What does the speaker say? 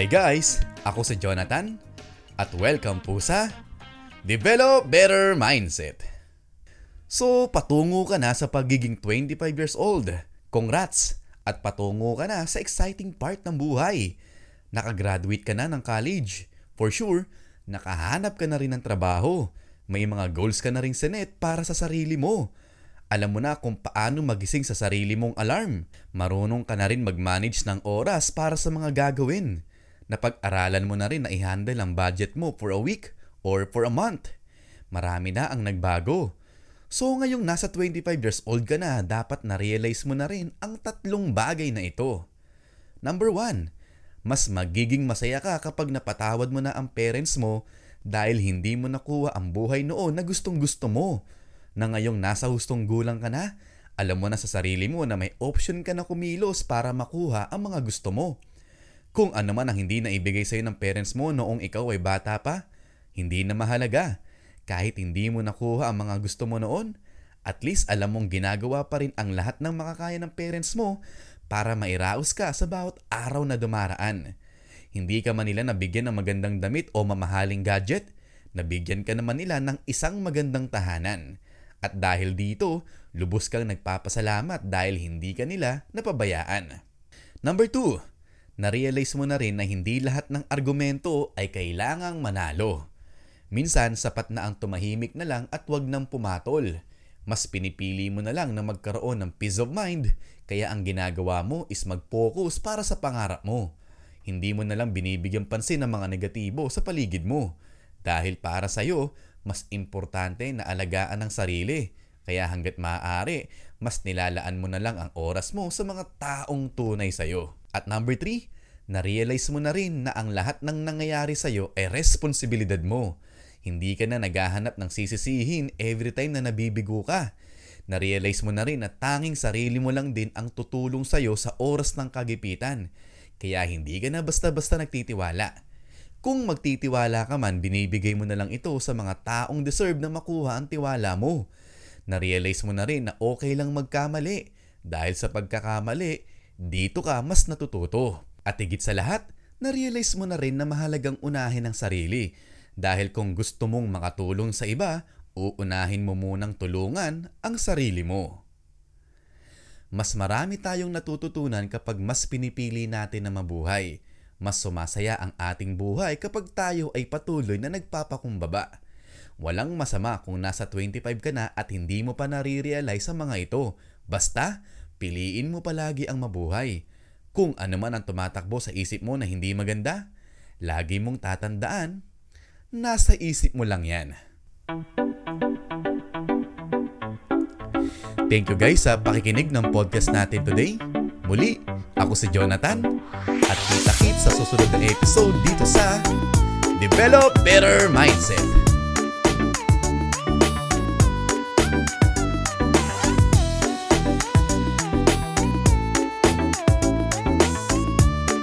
Hi guys! Ako si Jonathan at welcome po sa Develop Better Mindset. So, patungo ka na sa pagiging 25 years old. Congrats! At patungo ka na sa exciting part ng buhay. Nakagraduate ka na ng college. For sure, nakahanap ka na rin ng trabaho. May mga goals ka na rin sinet para sa sarili mo. Alam mo na kung paano magising sa sarili mong alarm. Marunong ka na rin mag-manage ng oras para sa mga gagawin. Napag-aralan mo na rin na i-handle ang budget mo for a week or for a month. Marami na ang nagbago. So ngayong nasa 25 years old ka na, dapat na-realize mo na rin ang tatlong bagay na ito. Number 1, mas magiging masaya ka kapag napatawad mo na ang parents mo dahil hindi mo nakuha ang buhay noon na gustong gusto mo na ngayong nasa hustong gulang ka na, alam mo na sa sarili mo na may option ka na kumilos para makuha ang mga gusto mo. Kung ano man ang hindi na ibigay sa'yo ng parents mo noong ikaw ay bata pa, hindi na mahalaga. Kahit hindi mo nakuha ang mga gusto mo noon, at least alam mong ginagawa pa rin ang lahat ng makakaya ng parents mo para mairaos ka sa bawat araw na dumaraan. Hindi ka man nila nabigyan ng magandang damit o mamahaling gadget, nabigyan ka naman nila ng isang magandang tahanan. At dahil dito, lubos kang nagpapasalamat dahil hindi ka nila napabayaan. Number 2, na-realize mo na rin na hindi lahat ng argumento ay kailangang manalo. Minsan, sapat na ang tumahimik na lang at wag nang pumatol. Mas pinipili mo na lang na magkaroon ng peace of mind, kaya ang ginagawa mo is mag-focus para sa pangarap mo. Hindi mo na lang binibigyan pansin ng mga negatibo sa paligid mo. Dahil para sa'yo, mas importante na alagaan ang sarili. Kaya hanggat maaari, mas nilalaan mo na lang ang oras mo sa mga taong tunay sa'yo. At number 3, na-realize mo na rin na ang lahat ng nangyayari sa'yo ay responsibilidad mo. Hindi ka na naghahanap ng sisisihin every time na nabibigo ka. Na-realize mo na rin na tanging sarili mo lang din ang tutulong sa'yo sa oras ng kagipitan. Kaya hindi ka na basta-basta nagtitiwala. Kung magtitiwala ka man, binibigay mo na lang ito sa mga taong deserve na makuha ang tiwala mo. Na-realize mo na rin na okay lang magkamali dahil sa pagkakamali, dito ka mas natututo. At higit sa lahat, na-realize mo na rin na mahalagang unahin ang sarili dahil kung gusto mong makatulong sa iba, uunahin mo munang tulungan ang sarili mo. Mas marami tayong natututunan kapag mas pinipili natin na mabuhay mas sumasaya ang ating buhay kapag tayo ay patuloy na nagpapakumbaba. Walang masama kung nasa 25 ka na at hindi mo pa nare-realize ang mga ito. Basta, piliin mo palagi ang mabuhay. Kung ano man ang tumatakbo sa isip mo na hindi maganda, lagi mong tatandaan, nasa isip mo lang yan. Thank you guys sa pakikinig ng podcast natin today. Muli, ako si Jonathan at kita-kit sa susunod na episode dito sa Develop Better Mindset.